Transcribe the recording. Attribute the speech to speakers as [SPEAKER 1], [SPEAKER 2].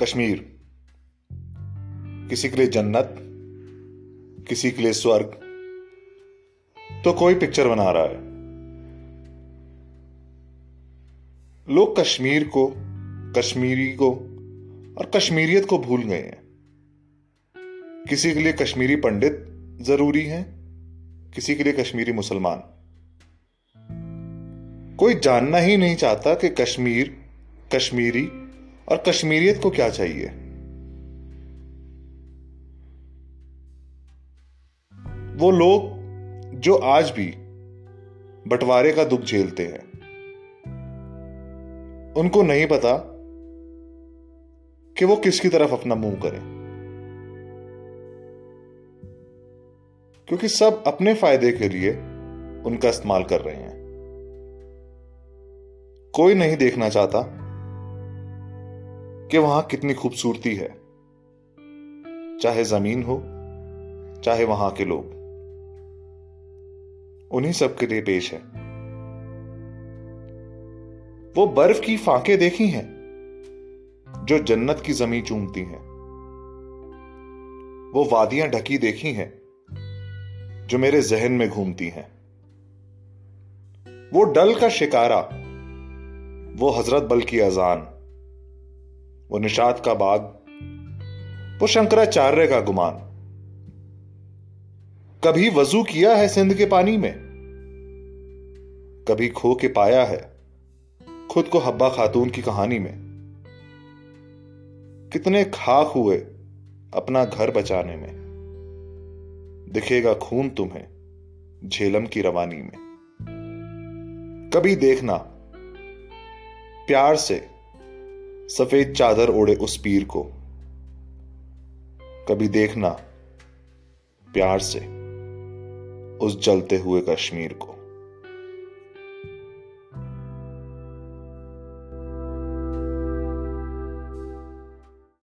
[SPEAKER 1] कश्मीर। किसी के लिए जन्नत, किसी के लिए स्वर्ग तो कोई पिक्चर बना रहा है। लोग कश्मीर को, कश्मीरी को और कश्मीरियत को भूल गए हैं। किसी के लिए कश्मीरी पंडित ज़रूरी है, किसी के लिए कश्मीरी मुसलमान। कोई जानना ही नहीं चाहता कि कश्मीर, कश्मीरी और कश्मीरियत को क्या चाहिए? वो लोग जो आज भी बंटवारे का दुख झेलते हैं, उनको नहीं पता कि वो किसकी तरफ़ अपना मुँह करें। क्योंकि सब अपने फ़ायदे के लिए उनका इस्तेमाल कर रहे हैं। कोई नहीं देखना चाहता कि वहाँ कितनी खूबसूरती है। चाहे ज़मीन हो, चाहे वहाँ के लोग। उन्हीं सब के लिए पेश है। वो बर्फ़ की फांके देखी हैं, जो जन्नत की ज़मीन चूमती हैं। वो वादियाँ ढकी देखी हैं, जो मेरे जहन में घूमती हैं। वो डल का शिकारा, वो हज़रत बल की अजान। वो निषाद का बाग, वो शंकराचार्य का गुमान। कभी वज़ू किया है सिंध के पानी में? कभी खो के पाया है खुद को हब्बा खातून की कहानी में? कितने खाक हुए अपना घर बचाने में? दिखेगा खून तुम्हें झेलम की रवानी में। कभी देखना प्यार से सफ़ेद चादर ओढ़े उस पीर को। कभी देखना प्यार से उस जलते हुए कश्मीर को।